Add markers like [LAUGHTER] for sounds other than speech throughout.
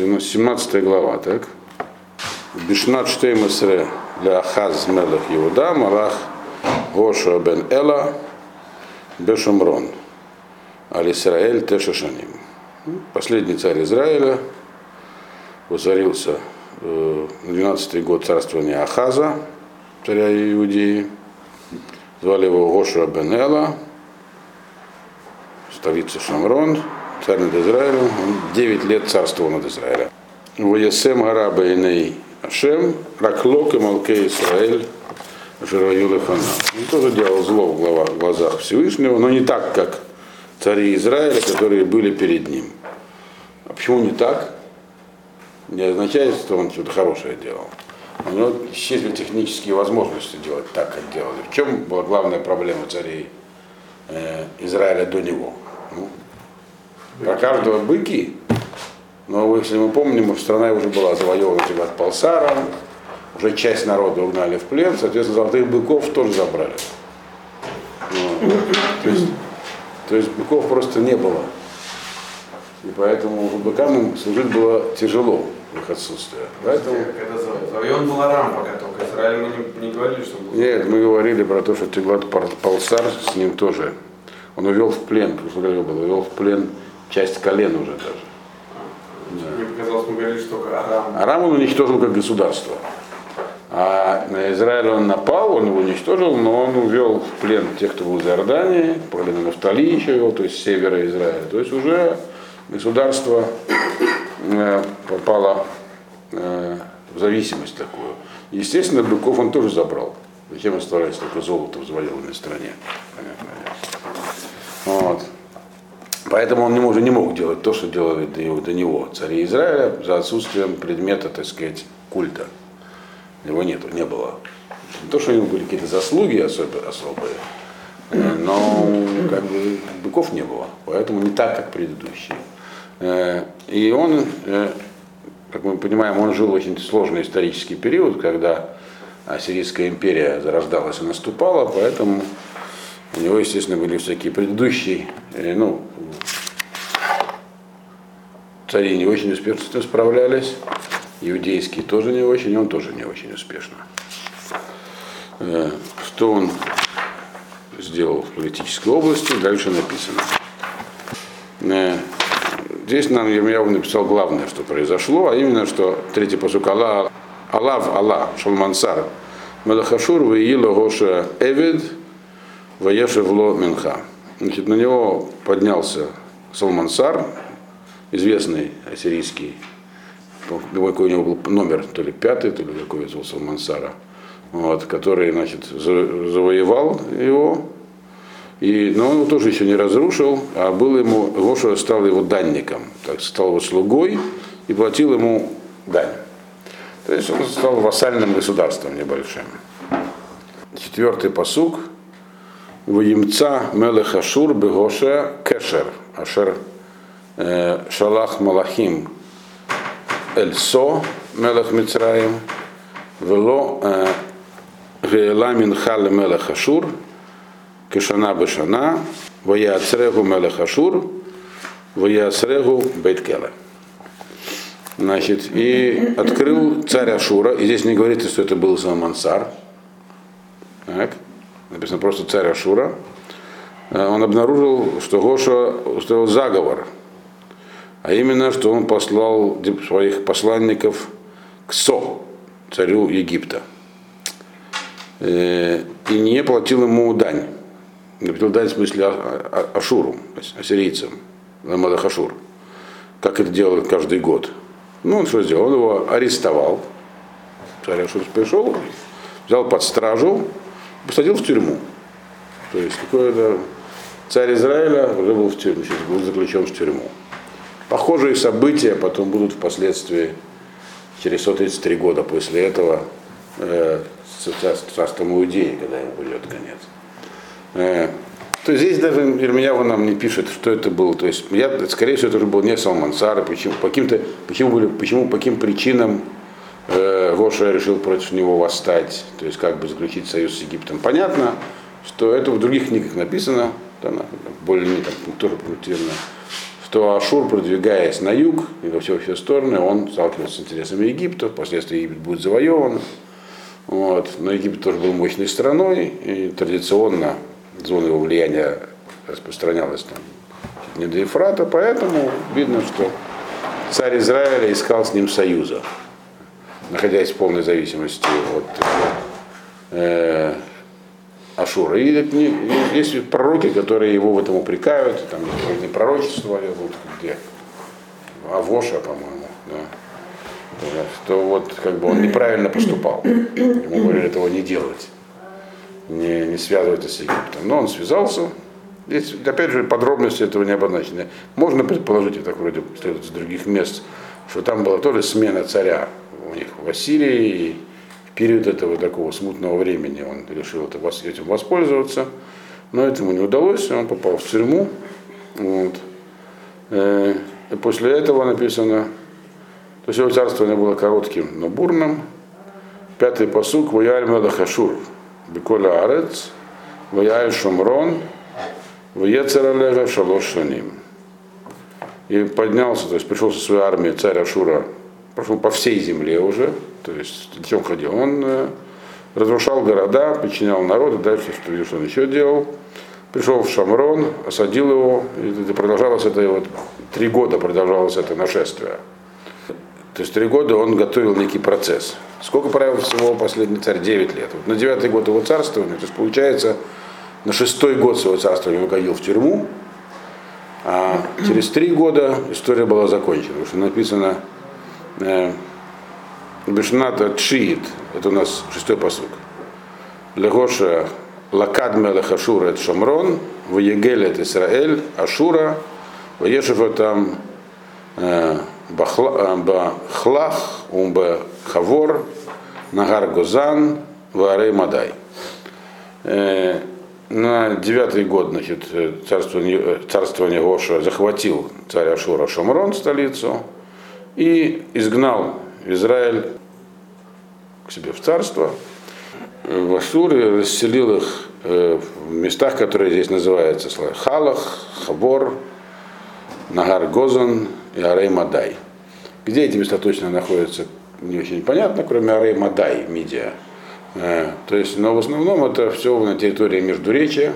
17 глава, так? Бишнат Штеймасре для Ахаз Мелах Иуда, Малах Гоша бен Эла, Бешамрон, Алисраэль Тешашаним. Последний царь Израиля воцарился в 12 год царствования Ахаза, царя Иудеи. Звали его Гоша бен Эла, столица Шамрон, царь над Израилем. Он 9 лет царствовал над Израилем. Воесем Араба Иней Ашем, Раклок и Малке Исраэль, Жираюл и Хана. Он тоже делал зло в глазах Всевышнего, но не так, как цари Израиля, которые были перед ним. А почему не так? Не означает, что он что-то хорошее делал. У него исчезли технические возможности делать так, как делали. В чем была главная проблема царей э, Израиля до него? Ну, про каждого быки, но если мы помним, страна уже была завоевана от Палсара, уже часть народа угнали в плен, соответственно, золотых быков тоже забрали. Вот. То, есть, то есть быков просто не было. И поэтому быкам служить было тяжело в их отсутствие. Поэтому... Когда завоеван был Арам пока только, Израиль мы не, не говорили, что был... Нет, мы говорили про то, что Теглат Палсар с ним тоже. Он увел в плен, просто говорил, был, увел в плен часть колен уже даже. Да. Мне показалось, мы говорили, что Арам. Арам он уничтожил как государство. А на Израиль он напал, он его уничтожил, но он увел в плен тех, кто был в Иордании, половину Нафтали еще вел, то есть с севера Израиля. То есть уже государство э, попало э, в зависимость такую. Естественно, быков он тоже забрал. Зачем оставлять только золото в завоеванной стране? Понятно. Вот. Поэтому он уже не мог делать то, что делали до, до него цари Израиля, за отсутствием предмета, так сказать, культа. Его нету, не было. Не то, что у него были какие-то заслуги особые, особые но как бы быков не было. Поэтому не так, как предыдущие. Э, и он, э, как мы понимаем, он жил в очень сложный исторический период, когда Ассирийская империя зарождалась и наступала, поэтому у него, естественно, были всякие предыдущие, э, ну, цари не очень успешно справлялись, иудейские тоже не очень, он тоже не очень успешно. Что он сделал в политической области, дальше написано. Здесь нам Ермияу написал главное, что произошло, а именно, что третий посук Аллах, Аллах, Аллах, Шалмансар, Мелахашур, Ваила Гоша Эвид, Ваешевло Минха. Значит, на него поднялся Салмансар, известный ассирийский, какой у него был номер, то ли пятый, то ли какой у Салмансара, вот, который, значит, завоевал его, и, но он его тоже еще не разрушил, а был ему, Гоша стал его данником, так, стал его слугой и платил ему дань. То есть он стал вассальным государством небольшим. Четвертый посук. Воемца мелех Ашур бегоша кешер. Ашер шалах малахим эльсо мелех Мицраим. Вело э, веэла минха мелех Ашур кешана бешана, ваяцрегу мелехашур, ваяцрегу бейткеле. Значит, и открыл царь Ашура, и здесь не говорится, что это был Салмансар. Так, написано просто царь Ашура. Он обнаружил, что Гоша устроил заговор, а именно, что он послал своих посланников к Со, царю Египта, и не платил ему дань. Например, дать в смысле Ашуру, ассирийцам, Ламадах как это делают каждый год. Ну, он что сделал? Он его арестовал. Царь Ашур пришел, взял под стражу, посадил в тюрьму. То есть какой-то царь Израиля уже был в тюрьме, сейчас был заключен в тюрьму. Похожие события потом будут впоследствии, через 133 года после этого, э, с царством Иудеи, когда ему придет конец. Э, то есть здесь даже Ирмияву нам не пишет, что это было. То есть, я, скорее всего, это уже был не Салмансар, почему, по каким-то, почему, были, почему, по каким причинам э, Гоша решил против него восстать, то есть как бы заключить союз с Египтом. Понятно, что это в других книгах написано, да, более-менее там тоже пунктирно, что Ашур, продвигаясь на юг и во все, все стороны, он сталкивается с интересами Египта, впоследствии Египет будет завоеван. Вот. Но Египет тоже был мощной страной, и традиционно зона его влияния распространялась там не до Ефрата, поэтому видно, что царь Израиля искал с ним союза, находясь в полной зависимости от э, Ашура. И есть пророки, которые его в этом упрекают, там не пророчества идут, где Авоша, по-моему, да. что вот как бы он неправильно поступал. Ему говорили этого не делать, не, не связываться с Египтом. Но он связался. Здесь, опять же, подробности этого не обозначены. Можно предположить, так вроде из других мест, что там была тоже смена царя у них в Ассирии, период этого такого смутного времени он решил этим воспользоваться, но этому не удалось, он попал в тюрьму. Вот. Э, и после этого написано, то есть его царствование было коротким, но бурным. Пятый посук, Ваяль Мадахашур, Беколя Арец, Ваяль Шумрон, Ваецаралега Шалош Шаним. И поднялся, то есть пришел со своей армией царь Ашура, прошел по всей земле уже, то есть, чем ходил? Он э, разрушал города, подчинял народ, и дальше что, видишь, он еще делал. Пришел в Шамрон, осадил его, и продолжалось это вот три года продолжалось это нашествие. То есть три года он готовил некий процесс. Сколько правил всего последний царь? Девять лет. Вот на девятый год его царствования, то есть получается, на шестой год своего царствования он угодил в тюрьму, а через три года история была закончена, потому что написано, Бешната Чиит, это у нас шестой посук. Легоша Лакад Мелех это Шамрон, Ваегель это Исраэль, Ашура, Ваешев там э, Бахлах, Умба Хавор, Нагар Гозан, Варей Мадай. Э, на девятый год значит, царствование, царствование Гоша захватил царь Ашура Шамрон, столицу, и изгнал Израиль к себе в царство. В Ашуре расселил их э, в местах, которые здесь называются Халах, Хабор, Нагар Гозан и Арей Мадай. Где эти места точно находятся, не очень понятно, кроме Арей Мадай, Мидия. Э, то есть, но в основном это все на территории Междуречия.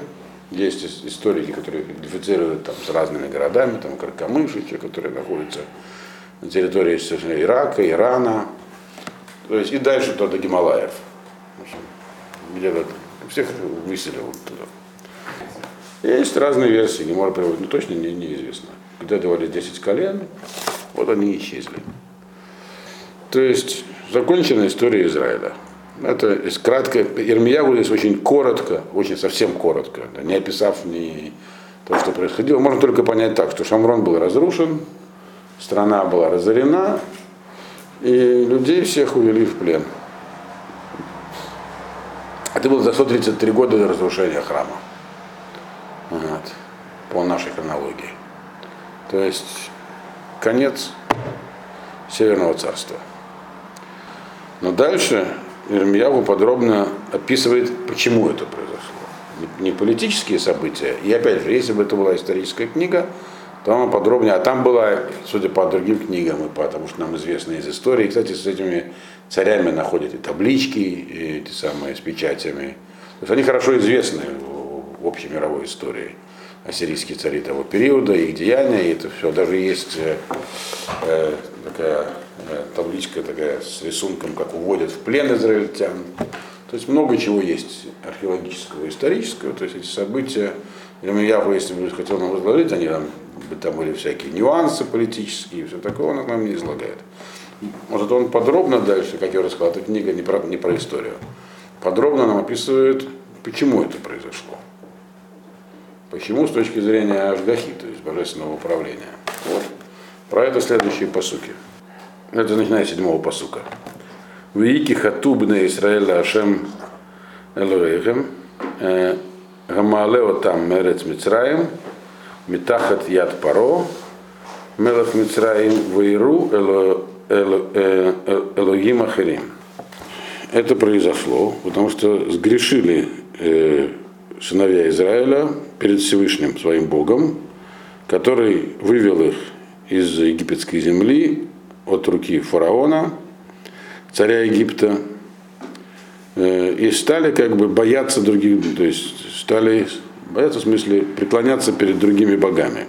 Есть историки, которые идентифицируют там, с разными городами, там Каркамыш, которые находятся на территории Ирака, Ирана, то есть и дальше туда до Гималаев. Где-то всех выселил туда. Есть разные версии, Гемора приводит, но точно не, неизвестно. Где говорили 10 колен, вот они исчезли. То есть закончена история Израиля. Это кратко, Ирмиягу здесь очень коротко, очень совсем коротко, не описав ни то, что происходило. Можно только понять так, что Шамрон был разрушен, страна была разорена, и людей всех увели в плен. Это было за 133 года до разрушения храма. Вот. По нашей хронологии. То есть конец Северного царства. Но дальше Ирмияву подробно описывает, почему это произошло. Не политические события. И опять же, если бы это была историческая книга, там подробнее, а там была, судя по другим книгам, и потому что нам известно из истории, кстати, с этими царями находят и таблички, и эти самые с печатями. То есть они хорошо известны в общей мировой истории. Ассирийские цари того периода, их деяния, и это все. Даже есть э, э, такая э, табличка такая с рисунком, как уводят в плен израильтян. То есть много чего есть археологического, исторического. То есть эти события, я, если бы хотел нам возложить, они там там были всякие нюансы политические, все такое он нам не излагает. Может, он подробно дальше, как я эта книга не про, не про историю, подробно нам описывает, почему это произошло. Почему с точки зрения Ашгахи, то есть божественного управления. Вот. Про это следующие посуки. Это начиная с седьмого посука. Вики хатубны Исраэля Ашем Элоэхем э, Гамалео там Мерец Мицраем Митахат Яд Паро, Мелах Мицраим Вейру Элогим Ахарим. Это произошло, потому что сгрешили э, сыновья Израиля перед Всевышним своим Богом, который вывел их из египетской земли от руки фараона, царя Египта, э, и стали как бы бояться других, то есть стали бояться в смысле преклоняться перед другими богами.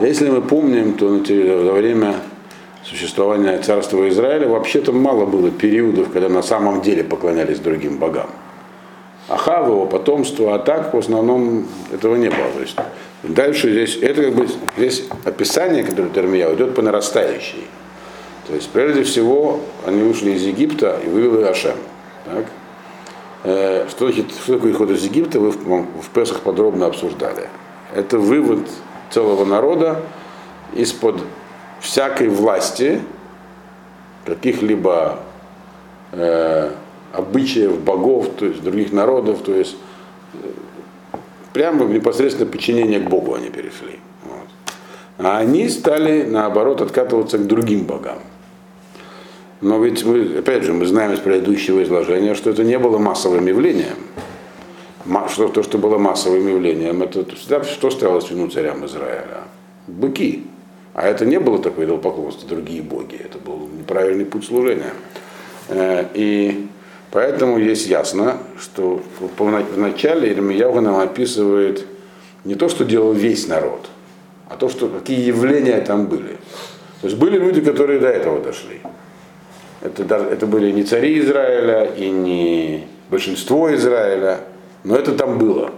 Если мы помним, то во время существования царства Израиля вообще-то мало было периодов, когда на самом деле поклонялись другим богам. Ахав, его потомство, а так в основном этого не было. То есть дальше здесь, это как бы здесь описание, которое Термия идет по нарастающей. То есть прежде всего они вышли из Египта и вывели Ашем. Так? Э, что, что такое исход из Египта, вы в, в Песах подробно обсуждали. Это вывод целого народа из-под всякой власти, каких-либо э, обычаев богов, то есть других народов, то есть э, прямо в непосредственное подчинение к Богу они перешли. Вот. А они стали, наоборот, откатываться к другим богам. Но ведь мы, опять же, мы знаем из предыдущего изложения, что это не было массовым явлением. Что, то, что было массовым явлением, это всегда что ставилось вину царям Израиля? Быки. А это не было такое идолопоклонство, другие боги. Это был неправильный путь служения. Э, и поэтому есть ясно, что в начале Ирмияу нам описывает не то, что делал весь народ, а то, что, какие явления там были. То есть были люди, которые до этого дошли. Это, это были не цари Израиля и не большинство Израиля, но это там было.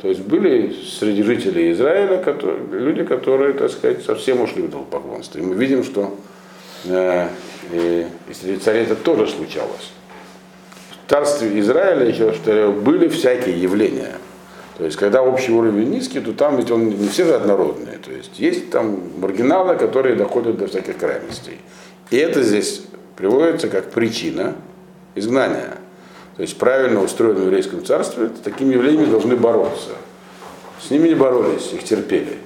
То есть были среди жителей Израиля которые, люди, которые, так сказать, совсем ушли в идолопоклонство. И мы видим, что э, и, и среди царей это тоже случалось. В царстве Израиля, еще что были всякие явления. То есть, когда общий уровень низкий, то там ведь он не все же однородные. То есть, есть там маргиналы, которые доходят до всяких крайностей. И это здесь приводится как причина изгнания. То есть правильно устроенном еврейском царстве с такими явлениями должны бороться. С ними не боролись, их терпели.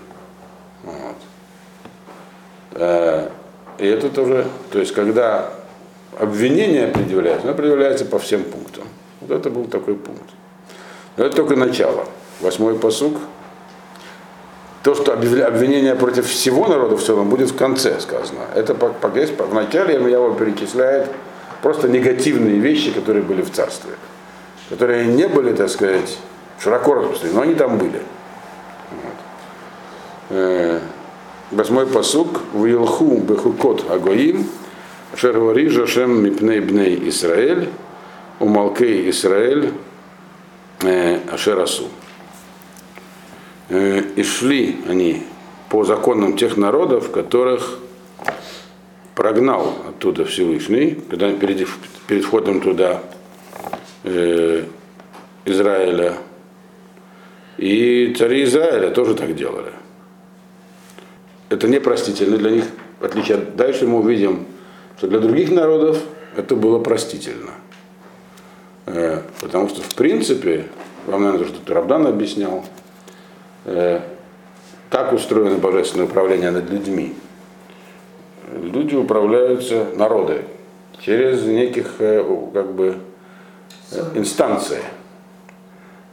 Вот. Э, и это тоже, то есть когда обвинение предъявляется, оно предъявляется по всем пунктам. Вот это был такой пункт. Но это только начало. Восьмой посук. То, что обвинение против всего народа в целом будет в конце сказано. Это по, по, в начале его перечисляет просто негативные вещи, которые были в царстве, которые не были, так сказать, широко распространены, но они там были. Вот. Э, восьмой посук в Илху Бехукот Агоим Шервари Жашем Мипней Бней Исраэль Умалкей Исраэль э, Ашерасу. Э, и шли они по законам тех народов, которых прогнал оттуда Всевышний, когда перед, перед входом туда э, Израиля. И цари Израиля тоже так делали. Это непростительно для них, в отличие от дальше мы увидим, что для других народов это было простительно. Э, потому что, в принципе, вам, наверное, то, что Равдан объяснял, как устроено божественное управление над людьми люди управляются народы через неких э, как бы э, инстанции.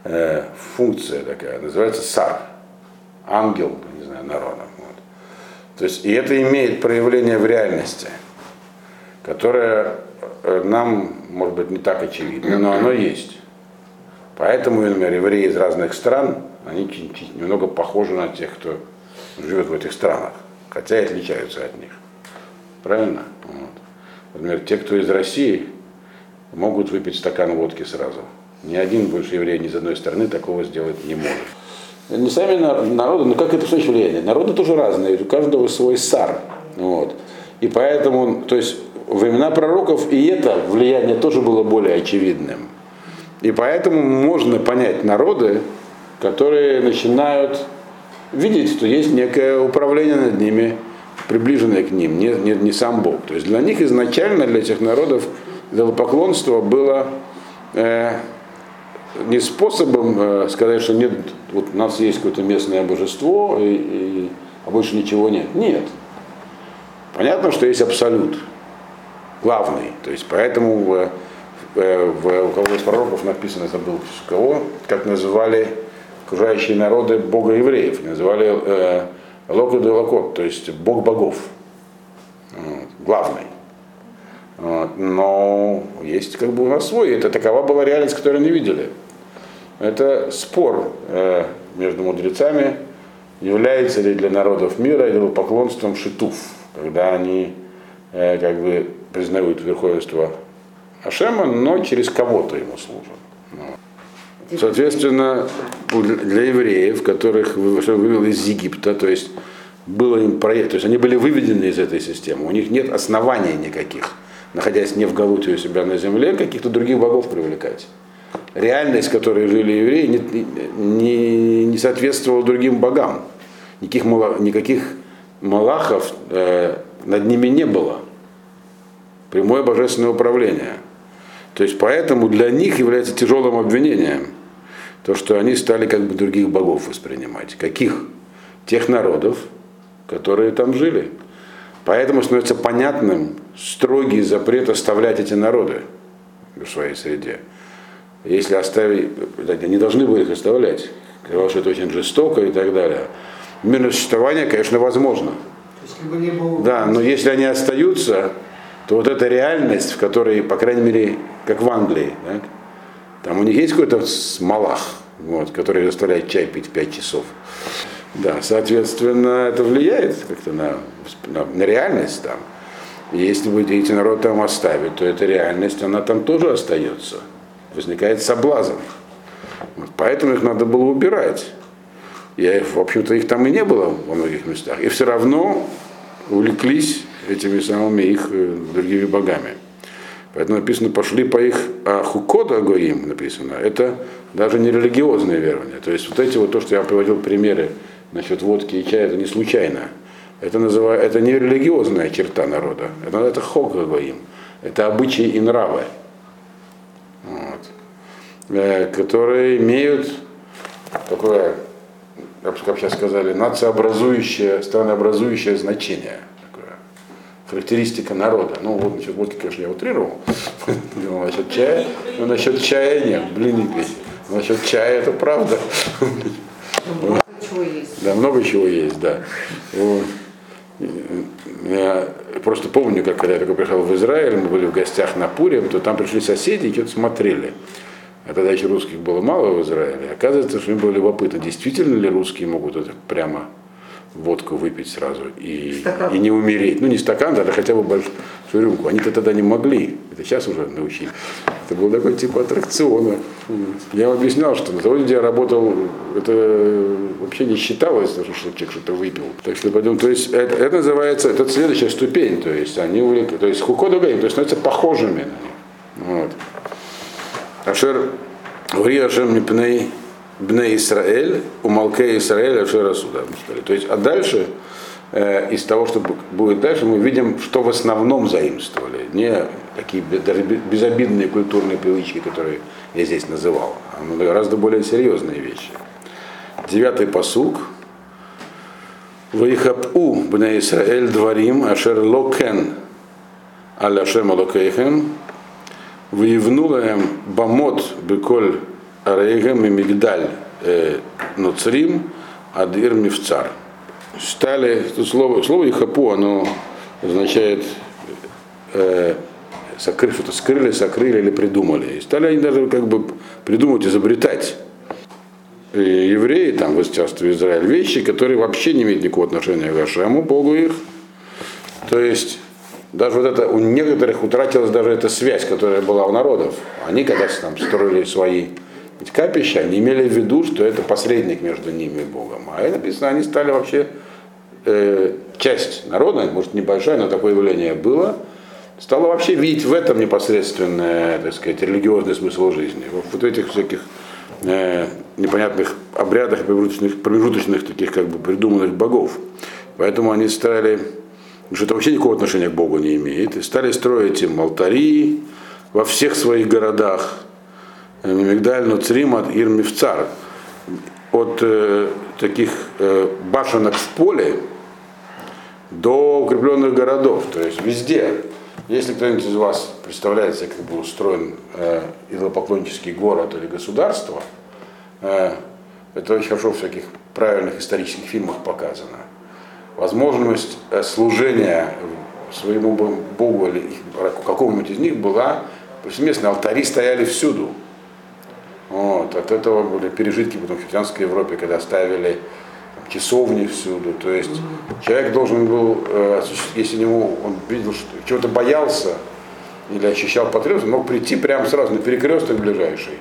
Э, функция такая, называется сар, ангел, не знаю, народа. Вот. То есть, и это имеет проявление в реальности, которое нам, может быть, не так очевидно, но оно есть. Поэтому, например, евреи из разных стран, они немного похожи на тех, кто живет в этих странах, хотя и отличаются от них. Правильно? Вот. Например, те, кто из России, могут выпить стакан водки сразу. Ни один больше еврей ни из одной стороны такого сделать не может. Не сами народы, но как это значит влияние? Народы тоже разные, у каждого свой сар. Вот. И поэтому, то есть времена пророков и это влияние тоже было более очевидным. И поэтому можно понять народы, которые начинают видеть, что есть некое управление над ними, приближенные к ним, не, не, не сам Бог. То есть для них изначально, для этих народов, идолопоклонство было э, не способом э, сказать, что нет, вот у нас есть какое-то местное божество, и, и, а больше ничего нет. Нет. Понятно, что есть абсолют, главный. То есть поэтому в, в, в, у кого из пророков написано, забыл кого, как называли окружающие народы бога евреев. Называли э, Локот Локот, то есть бог богов. Главный. Но есть как бы у нас свой. Это такова была реальность, которую они видели. Это спор э, между мудрецами, является ли для народов мира идолопоклонством шитуф, когда они э, как бы признают верховенство Ашема, но через кого-то ему служат. Соответственно, для евреев, которых вывел из Египта, то есть было им проект, то есть они были выведены из этой системы, у них нет оснований никаких, находясь не в Галуте у себя на земле, каких-то других богов привлекать. Реальность, в которой жили евреи, не, не, не соответствовала другим богам. Никаких, никаких малахов э, над ними не было. Прямое божественное управление – то есть поэтому для них является тяжелым обвинением то, что они стали как бы других богов воспринимать. Каких? Тех народов, которые там жили. Поэтому становится понятным строгий запрет оставлять эти народы в своей среде. Если оставить, они должны были их оставлять. Сказал, что это очень жестоко и так далее. Мирное существование, конечно, возможно. Да, но если они остаются, то вот эта реальность, в которой, по крайней мере, как в Англии, да, там у них есть какой-то малах, вот, который заставляет чай пить 5 часов. Да, соответственно, это влияет как-то на, на, на реальность там. И если вы эти народ там оставить, то эта реальность, она там тоже остается. Возникает соблазн. Вот, поэтому их надо было убирать. Я, в общем-то, их там и не было во многих местах. И все равно увлеклись этими самыми их э, другими богами. Поэтому написано, пошли по их а хукода гоим написано, это даже не религиозное верование. То есть вот эти вот то, что я приводил примеры насчет водки и чая, это не случайно. Это, называю, это не религиозная черта народа, это, это хога гоим, это обычаи и нравы, вот, э, которые имеют такое, как сейчас сказали, нациообразующее, странообразующее значение характеристика народа. Ну, вот насчет водки, конечно, я утрировал. Но насчет чая, но насчет чая нет, блин, не пить. Насчет чая это правда. Много чего есть. Да, много чего есть, да. Вот. Я просто помню, как когда я только приехал в Израиль, мы были в гостях на Пуре, то там пришли соседи и что-то смотрели. А тогда еще русских было мало в Израиле. Оказывается, что им было любопытно, действительно ли русские могут это прямо водку выпить сразу и, и не умереть. Ну, не стакан, да, хотя бы большую рюмку. Они-то тогда не могли. Это сейчас уже научили. Это был такой типа аттракциона. Я им объяснял, что на заводе, где я работал, это вообще не считалось, что человек что-то выпил. Так что, поэтому, то есть, это, это называется, это следующая ступень. То есть, они увлекли, то есть, хукодугаим, то есть, становятся похожими на них. Вот. אשר הוריש השם מפני בני ישראל ומלכי ישראל אשר עשו, да. То есть, а дальше, э, из того, что будет дальше, мы видим, что в основном заимствовали. Не такие даже безобидные культурные привычки, которые я здесь называл, а гораздо более серьезные вещи. Девятый פסוק. ויחפאו בני ישראל דברים אשר לא כן аля шем алокейхем Выявнулаем бамот беколь Рейгем и Мигдаль э, Нуцрим, Адир Мифцар. Стали, тут слово, слово Ихапу, оно означает э, сокры, что-то скрыли, сокрыли или придумали. И стали они даже как бы придумывать, изобретать и евреи, там в часто Израиль, вещи, которые вообще не имеют никакого отношения к Гашему, Богу их. То есть даже вот это у некоторых утратилась даже эта связь, которая была у народов. Они когда там строили свои ведь капища, они имели в виду, что это посредник между ними и Богом. А это написано, они стали вообще э, часть народа, может небольшая, но такое явление было, стала вообще видеть в этом непосредственный, так сказать, религиозный смысл жизни. Вот в этих всяких э, непонятных обрядах, промежуточных, промежуточных таких как бы придуманных богов. Поэтому они стали, что это вообще никакого отношения к Богу не имеет, и стали строить им алтари во всех своих городах, Мигдаль Нуцрим от Ирмивцар. От э, таких э, башенок в поле до укрепленных городов. То есть везде. Если кто-нибудь из вас представляет себе, как был устроен э, идолопоклоннический город или государство, э, это очень хорошо в всяких правильных исторических фильмах показано. Возможность э, служения своему Богу или какому-нибудь из них была повсеместно. Алтари стояли всюду. Вот. От этого были пережитки потом в христианской Европе, когда ставили часовни всюду. То есть человек должен был, э, если ему он видел, что чего-то боялся или ощущал потребность, он мог прийти прямо сразу на перекресток ближайший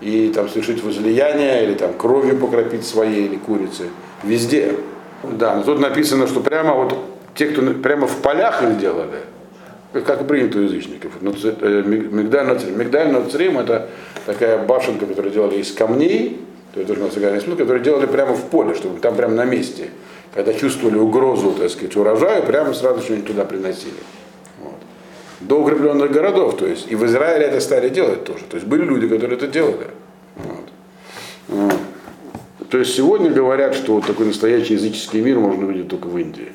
и там совершить возлияние или там кровью покропить своей или курицы. Везде. Да, но тут написано, что прямо вот те, кто прямо в полях их делали, как принято у язычников. Э, Мигдаль Нацрим это такая башенка, которую делали из камней, то есть должен сыграть смысл, которые делали прямо в поле, чтобы там прямо на месте, когда чувствовали угрозу, так сказать, урожая, прямо сразу что-нибудь туда приносили. Вот. До укрепленных городов, то есть, и в Израиле это стали делать тоже. То есть были люди, которые это делали. Вот. То есть сегодня говорят, что вот такой настоящий языческий мир можно увидеть только в Индии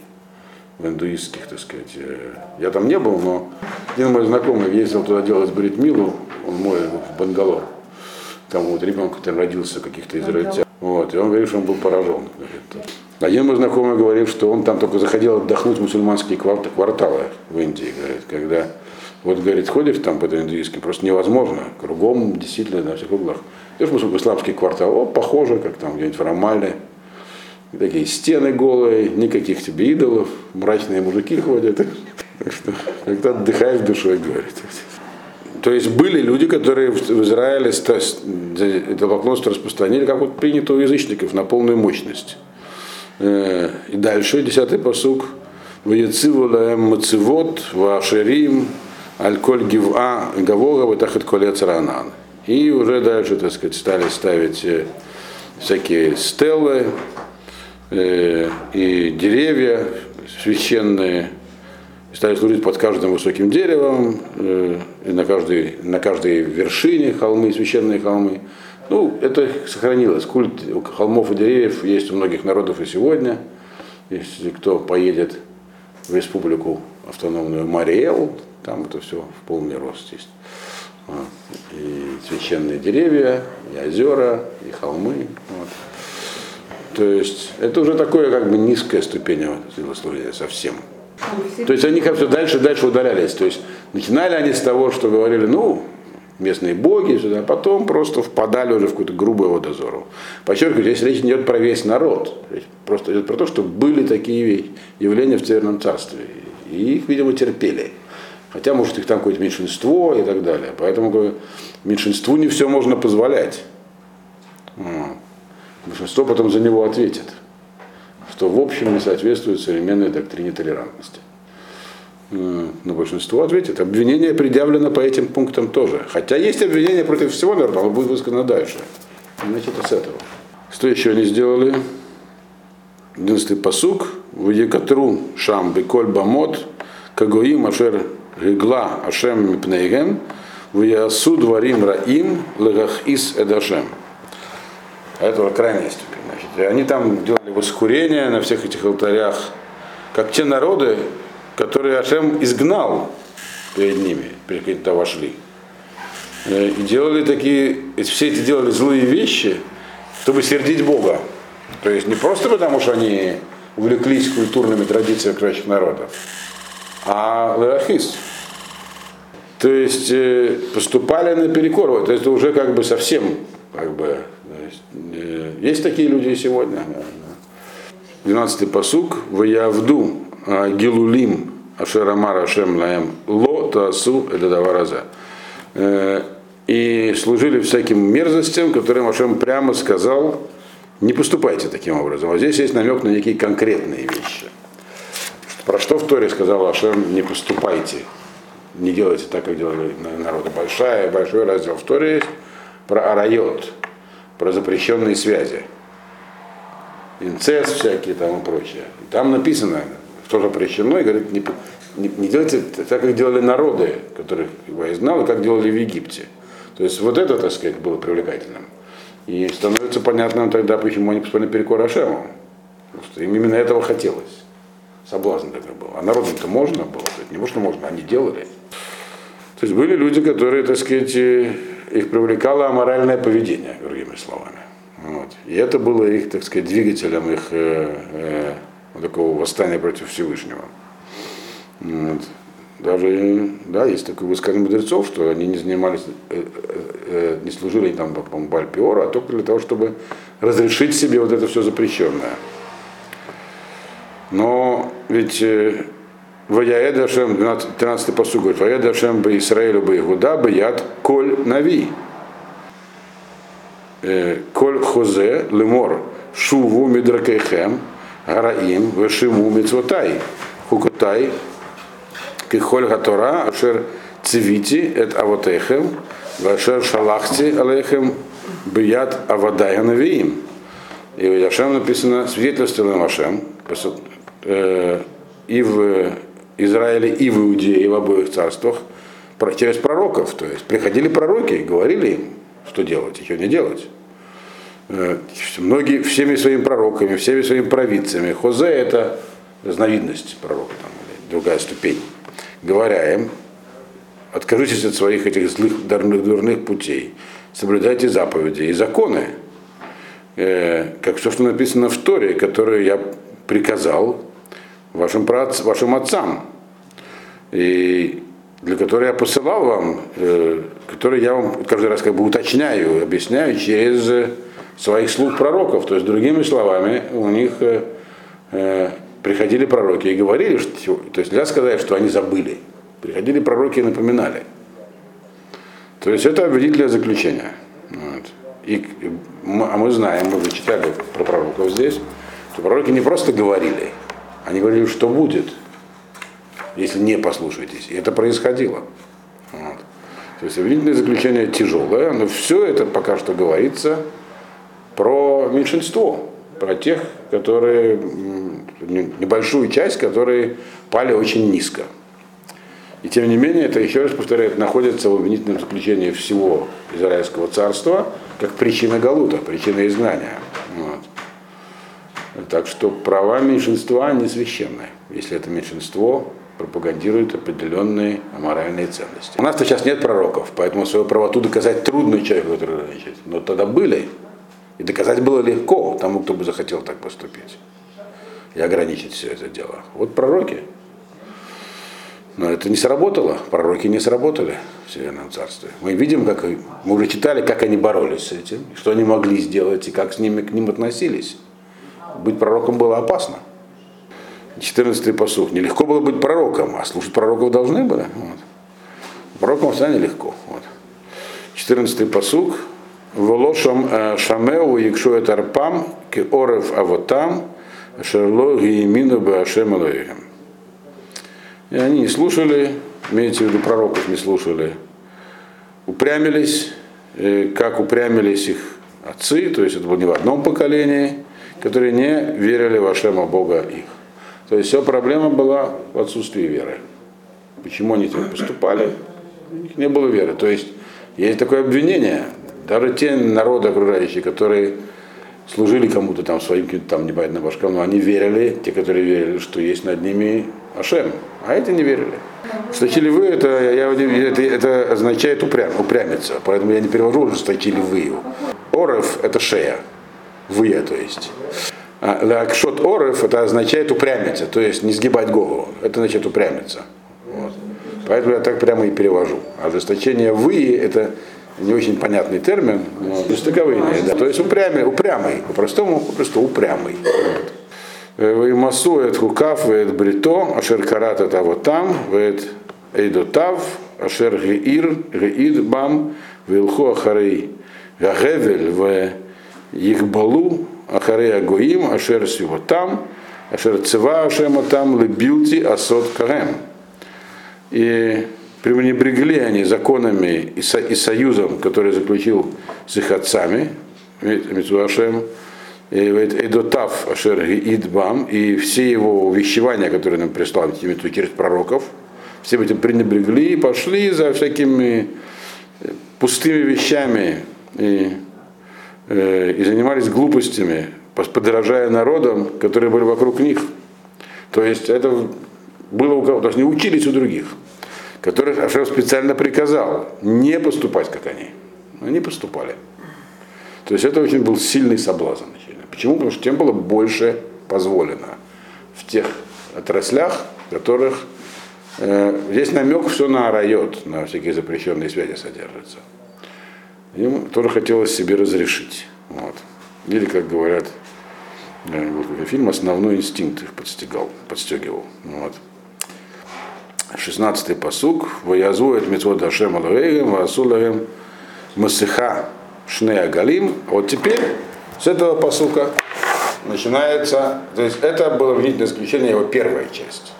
в индуистских, так сказать. Э, я там не был, но один мой знакомый ездил туда делать бритмилу, он мой в Бангалор. Там вот ребенок там родился каких-то израильтян. Вот, и он говорит, что он был поражен. Один мой знакомый говорил, что он там только заходил отдохнуть в мусульманские кварталы в Индии, говорит, когда вот, говорит, ходишь там по индуистским, просто невозможно. Кругом, действительно, на всех углах. Идешь в исламский квартал, о, похоже, как там где-нибудь в Рамале. Такие стены голые, никаких тебе идолов, мрачные мужики ходят. Так что как-то отдыхаешь душой, говорит. То есть были люди, которые в Израиле это поклонство распространили, как вот принято у язычников, на полную мощность. Э, и дальше, десятый посук. Ваяциву лаэм мацивот, вашерим, аль-коль гива, гавога, ватахат колец ранан. И уже дальше, так сказать, стали ставить э, всякие стеллы э, и деревья священные, стали служить под каждым высоким деревом, э, и на каждой, на каждой вершине холмы, священные холмы. Ну, это сохранилось. Культ холмов и деревьев есть у многих народов и сегодня. Если кто поедет в республику автономную Мариэл, там это все в полный рост есть. И священные деревья, и озера, и холмы. Вот. То есть это уже такое как бы низкая ступень служения совсем. То есть они как все дальше дальше удалялись. То есть начинали они с того, что говорили, ну, местные боги, а потом просто впадали уже в какую-то грубую водозору. Подчеркиваю, здесь речь идет про весь народ. Речь просто идет про то, что были такие явления в Северном Царстве. И их, видимо, терпели. Хотя, может, их там какое-то меньшинство и так далее. Поэтому меньшинству не все можно позволять. Большинство потом за него ответит что в общем не соответствует современной доктрине толерантности. Но большинство ответит. Обвинение предъявлено по этим пунктам тоже. Хотя есть обвинение против всего народа, оно будет высказано дальше. Значит, с этого. Что еще они сделали? 11 посук. В Екатру Шам Беколь Бамот Кагоим Ашер Ригла Ашем Мипнейгем в Ясу Дворим Раим Легахис Эдашем. А это крайняя степень. Значит, и они там делали воскурение на всех этих алтарях, как те народы, которые Ашем изгнал перед ними, перед то вошли. Э, и делали такие, все эти делали злые вещи, чтобы сердить Бога. То есть не просто потому, что они увлеклись культурными традициями окружающих народов, а ларахис. То есть э, поступали наперекор. То есть это уже как бы совсем как бы Э, есть такие люди и сегодня. 12-й посук. Ваявду а, гилулим ашерамара ашем лаем ло это давараза. Э, и служили всяким мерзостям, которым Ашем прямо сказал, не поступайте таким образом. А здесь есть намек на некие конкретные вещи. Про что в Торе сказал Ашем, не поступайте, не делайте так, как делали народы. Большая, большой раздел в Торе есть про арайот, про запрещенные связи. Инцест всякие там и прочее. Там написано, что запрещено, и говорит, не, не, не делайте так, как делали народы, которых я знал, и как делали в Египте. То есть вот это, так сказать, было привлекательным. И становится понятным тогда, почему они поступили перекор Ашему. Потому что им именно этого хотелось. Соблазн такой был. А народу-то можно было, не может, можно, они делали. То есть были люди, которые, так сказать, их привлекало аморальное поведение, другими словами. Вот. И это было их, так сказать, двигателем их э, э, вот такого восстания против Всевышнего. Вот. Даже, да, есть такое высказывание мудрецов, что они не занимались, э, э, э, не служили там, по Бальпиору, а только для того, чтобы разрешить себе вот это все запрещенное. Но ведь э, Ваяэд Ашем, 13 посуд говорит, Ваяэд Ашем бы Исраилю бы Игуда бы яд коль нави. Э, коль хозе лемор шуву мидракейхем гараим вешиму мицвотай хукотай кихоль гатора ашер цивити эт авотехем вашер шалахти алейхем бият авадай навиим. И в Ашем написано свидетельствовал Ашем э, и в Израиле, и в Иудее, и в обоих царствах через пророков. То есть приходили пророки и говорили им, что делать и что не делать. Э, многие, всеми своими пророками, всеми своими провидцами. Хозе это разновидность пророка, там, другая ступень. Говоря им, откажитесь от своих этих злых, дурных, дурных путей, соблюдайте заповеди и законы, э, как все, что написано в Торе, которое я приказал вашим, праотц, вашим отцам, и для которой я посылал вам, э, который я вам каждый раз как бы уточняю, объясняю через своих слуг пророков. То есть, другими словами, у них э, э, приходили пророки и говорили, что, то есть нельзя сказать, что они забыли. Приходили пророки и напоминали. То есть это обвинительное заключение. Вот. И, а мы знаем, мы читали про пророков здесь, что пророки не просто говорили, они говорили, что будет, если не послушаетесь. И это происходило. Вот. То есть обвинительное заключение тяжелое, но все это пока что говорится про меньшинство, про тех, которые, небольшую часть, которые пали очень низко. И тем не менее, это, еще раз повторяю, находится в обвинительном заключении всего Израильского царства, как причина Галута, причина изгнания. Вот. Так что права меньшинства не священные, если это меньшинство пропагандирует определенные аморальные ценности. У нас сейчас нет пророков, поэтому свою правоту доказать трудно человеку, который рычит. Но тогда были. И доказать было легко тому, кто бы захотел так поступить. И ограничить все это дело. Вот пророки. Но это не сработало. Пророки не сработали в Северном Царстве. Мы видим, как мы уже читали, как они боролись с этим, что они могли сделать и как с ними к ним относились. Быть пророком было опасно. 14-й посух. Нелегко было быть пророком, а слушать пророков должны были. Вот. Пророком всегда нелегко. Вот. 14-й посух. Волошам шамеу якшу это арпам, ки орев авотам, шерло гиемину башем. И они не слушали, имеется в виду пророков не слушали, упрямились, как упрямились их отцы, то есть это было не в одном поколении, которые не верили в Ашема Бога их. То есть вся проблема была в отсутствии веры. Почему они так поступали? У них не было веры. То есть есть такое обвинение, даже те народы окружающие, которые служили кому-то там своим каким-то там непонятным башкам, но они верили, те, которые верили, что есть над ними Ашем, а эти не верили. Статили вы, это, я, это, это означает упрям, упрямиться, поэтому я не перевожу уже статили вы. Орев это шея, вы, то есть. А лакшот орев это означает упрямиться, то есть не сгибать голову, это значит упрямиться. Вот. Поэтому я так прямо и перевожу. Ожесточение вы это не очень понятный термин, но жестоковыйные, да. То есть упрямый, упрямый, по-простому, просто упрямый. Вот. Масу эт хукав, вет брито, ашер карат это вот там, вет эйдотав, ашер геир, геид бам, вилху ахарей, гагевель, в ихбалу, ахарей агоим, ашер сивотам, ашер цева ашема там, лебилти асот карем. И пренебрегли они законами и, со, и союзом, который заключил с их отцами, Митсуашем, Эдотав Ашер Идбам, и все его увещевания, которые нам прислал через пророков, всем этим пренебрегли и пошли за всякими пустыми вещами и, и занимались глупостями, подражая народам, которые были вокруг них. То есть это было у кого, то есть не учились у других которых Ашем специально приказал не поступать, как они. Они поступали. То есть это очень был сильный соблазн. Почему? Потому что тем было больше позволено в тех отраслях, в которых э, здесь намек все на райот, на всякие запрещенные связи содержится. Им тоже хотелось себе разрешить. Вот. Или, как говорят, фильм, основной инстинкт их подстегал, подстегивал. Вот. 16-й посук. Ваязует митвод Ашем Алавейгем, Васулаем Масыха Шнея Галим. Вот теперь с этого посука начинается, то есть это было обвинительное заключение, его первая часть.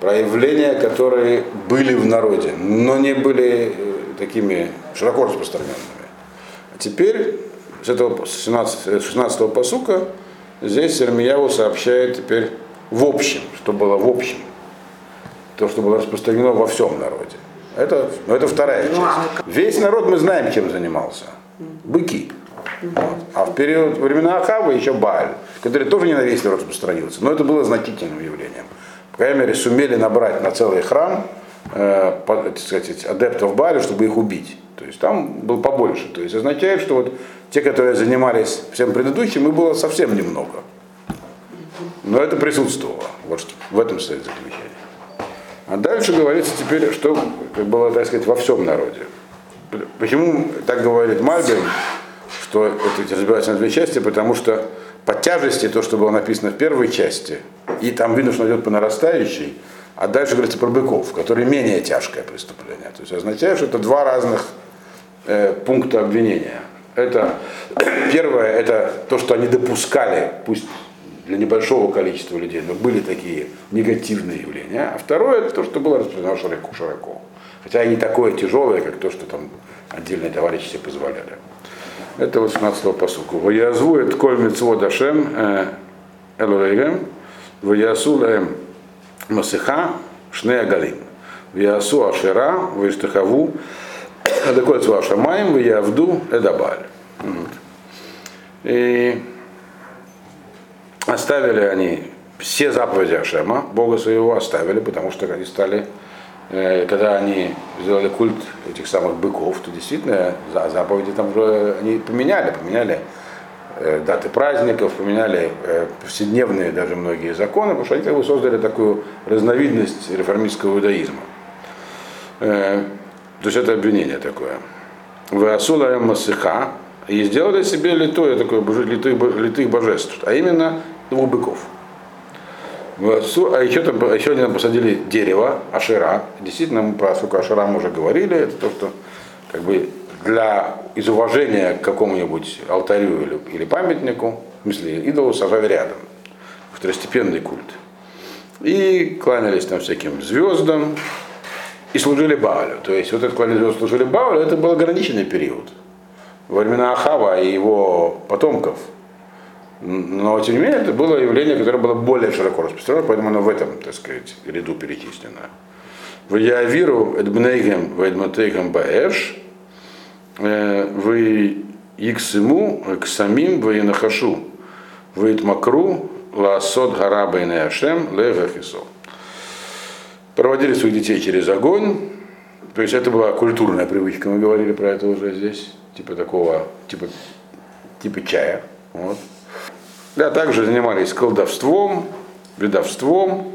Проявления, которые были в народе, но не были э, такими широко распространенными. А теперь с этого 16, 16 посука здесь Ирмияву сообщает теперь в общем, что было в общем. То, что было распространено во всем народе. Это, ну, это вторая часть. Весь народ мы знаем, чем занимался. Быки. Вот. А в период времена Ахава еще Бааль, который тоже не на весь народ распространился. Но это было значительным явлением. По крайней мере, сумели набрать на целый храм э, так сказать, адептов Бааля, чтобы их убить. То есть там был побольше. То есть означает, что вот те, которые занимались всем предыдущим, их было совсем немного. Но это присутствовало. Вот в этом стоит заключение. А дальше говорится теперь, что было, так сказать, во всем народе. Почему так говорит Мальбин, что это разбирается на две части, потому что по тяжести то, что было написано в первой части, и там видно, что идет по нарастающей, а дальше говорится про быков, которые менее тяжкое преступление. То есть означает, что это два разных э, пункта обвинения. Это [COUGHS] первое, это то, что они допускали, пусть для небольшого количества людей, но были такие негативные явления. А второе, это то, что было распространено широко. широко. Хотя и не такое тяжелое, как то, что там отдельные товарищи себе позволяли. Это вот 16 посуку. Ваязвует коль митцвот Ашем Элорейгем, Ваясу лаем Масыха Шнея Галим. Ваясу Ашера, Ваиштахаву, Адаколь Цвашамаем, Ваявду Эдабаль. И оставили они все заповеди Ашема, Бога своего оставили, потому что они стали Э, когда они сделали культ этих самых быков, то действительно заповеди там уже они поменяли, поменяли даты праздников, поменяли э, повседневные даже многие законы, потому что они как бы создали такую разновидность реформистского иудаизма. То есть это обвинение такое. Вы Асула Масыха и сделали себе литое такое литых, литых божеств, а именно двух быков. А еще, там, еще они там посадили дерево, ашира. Действительно, мы про сука ашира мы уже говорили. Это то, что как бы для из уважения к какому-нибудь алтарю или, или памятнику, в смысле идолу сажали рядом. Второстепенный культ. И кланялись там всяким звездам и служили Баалю. То есть вот это кланялись звезд служили Баалю, это был ограниченный период. Во времена Ахава и его потомков – но, тем не менее, это было явление, которое было более широко распространено, поэтому оно в этом, так сказать, ряду перечислено. В Яавиру Эдбнейгем в Баэш, э, в Иксиму, Ксамим, в Инахашу, в Итмакру, Лаасот Гараба и Неашем, Легахисо. Проводили своих детей через огонь, то есть это была культурная привычка, мы говорили про это уже здесь, типа такого, типа, типа чая. Вот. Да, также занимались колдовством, ведовством.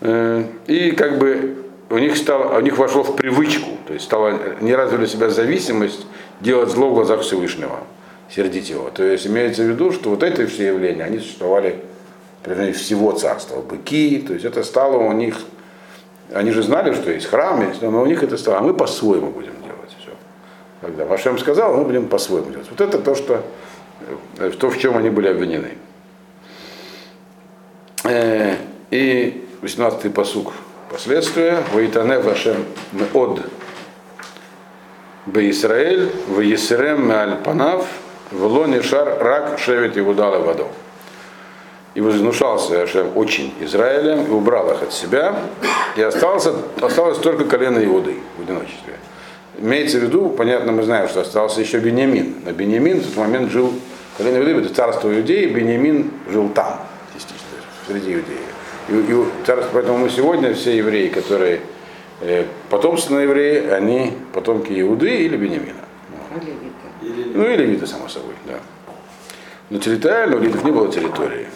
Э, и как бы у них, стало, у них вошло в привычку, то есть стало, не развили себя зависимость делать зло в глазах Всевышнего, сердить его. То есть имеется в виду, что вот эти все явления, они существовали при всего царства, быки, то есть это стало у них, они же знали, что есть храм, но у них это стало, а мы по-своему будем делать все. Когда Вашем сказал, мы будем по-своему делать. Вот это то, что Э, то, в чем они были обвинены. Э, и 18-й посук последствия. Ваитане вашем от Беисраэль, в Есерем Альпанав, в Лоне Шар Рак Шевет и удала водой. И вознушался Ашем очень Израилем и убрал их от себя, и остался, осталось только колено Иуды в одиночестве. Имеется в виду, понятно, мы знаем, что остался еще Бениамин. На Бениамин в тот момент жил Колено Иуды, это царство Иудеи, Бениамин жил там, среди иудеев. И, и царство, поэтому мы сегодня все евреи, которые э, потомственные евреи, они потомки Иуды или Бениамина. Левиты. Или Ну и левиты, само собой, да. Но территориально у левитов не было территории.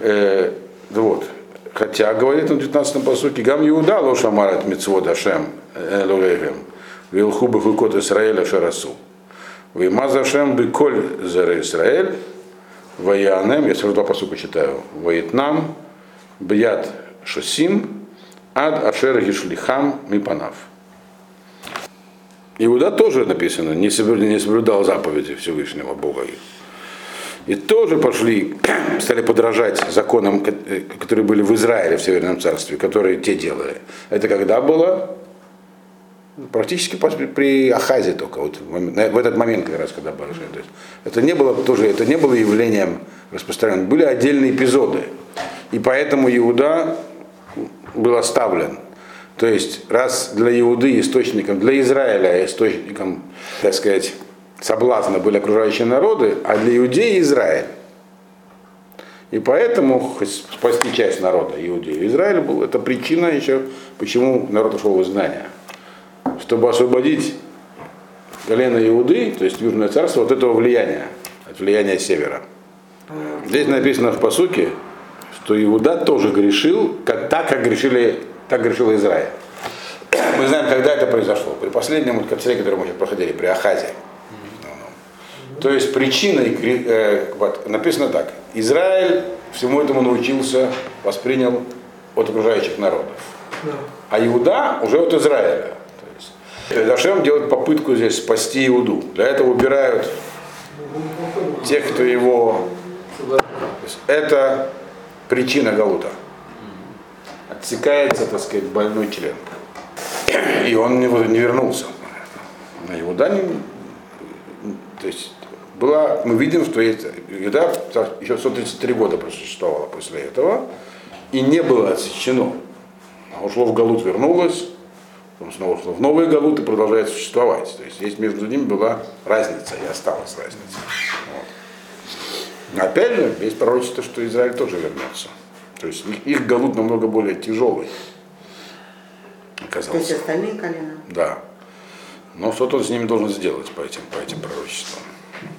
Э, да вот. Хотя, говорит он в 19-м посуке, Гам Иуда лошамар от митцвот Ашем Элогегем, Вилху бахукот Исраэля Шарасу. Веймаз Ашем беколь заре Исраэль, Ваянем, я сразу два посука читаю, Ваитнам, Бьят Шосим, Ад Ашер Гишлихам Мипанав. Иуда тоже написано, не соблюдал, заповеди Всевышнего Бога. И тоже пошли, [CLEARS THROAT] стали подражать законам, ко- э, которые были в Израиле, в Северном царстве, которые те делали. Это когда было? Практически при Ахазе только, вот в этот момент как раз, когда Барышня. То есть это не было тоже, это не было явлением распространенным, были отдельные эпизоды. И поэтому Иуда был оставлен. То есть, раз для Иуды источником, для Израиля источником, так сказать, соблазна были окружающие народы, а для Иудеи Израиль. И поэтому спасти часть народа Иудеи. Израиль был, это причина еще, почему народ ушел в изгнание. Чтобы освободить колено Иуды, то есть Южное царство, от этого влияния, от влияния севера. Здесь написано в посуке, что Иуда тоже грешил, как, так, как грешили, так грешил Израиль. Мы знаем, когда это произошло. При последнем капитале, который мы сейчас проходили, при Ахазе. То есть причиной, э, вот, написано так, Израиль всему этому научился, воспринял от окружающих народов. А Иуда уже от Израиля. Есть, Ашем делает попытку здесь спасти Иуду. Для этого убирают тех, кто его... Это причина Галута. Отсекается, так сказать, больной член. И он не, вернулся. А Иуда не, то есть была, мы видим, что Иуда еще 133 года просуществовала после этого, и не было отсечено. Ушло в Галут, вернулось, потом снова в новый Галут и продолжает существовать. То есть есть между ними была разница, и осталась разница. Вот. Но опять же, есть пророчество, что Израиль тоже вернется. То есть их, их Галут намного более тяжелый То есть оказался. остальные колена. Да. Но что-то с ними должен сделать по этим, по этим пророчествам.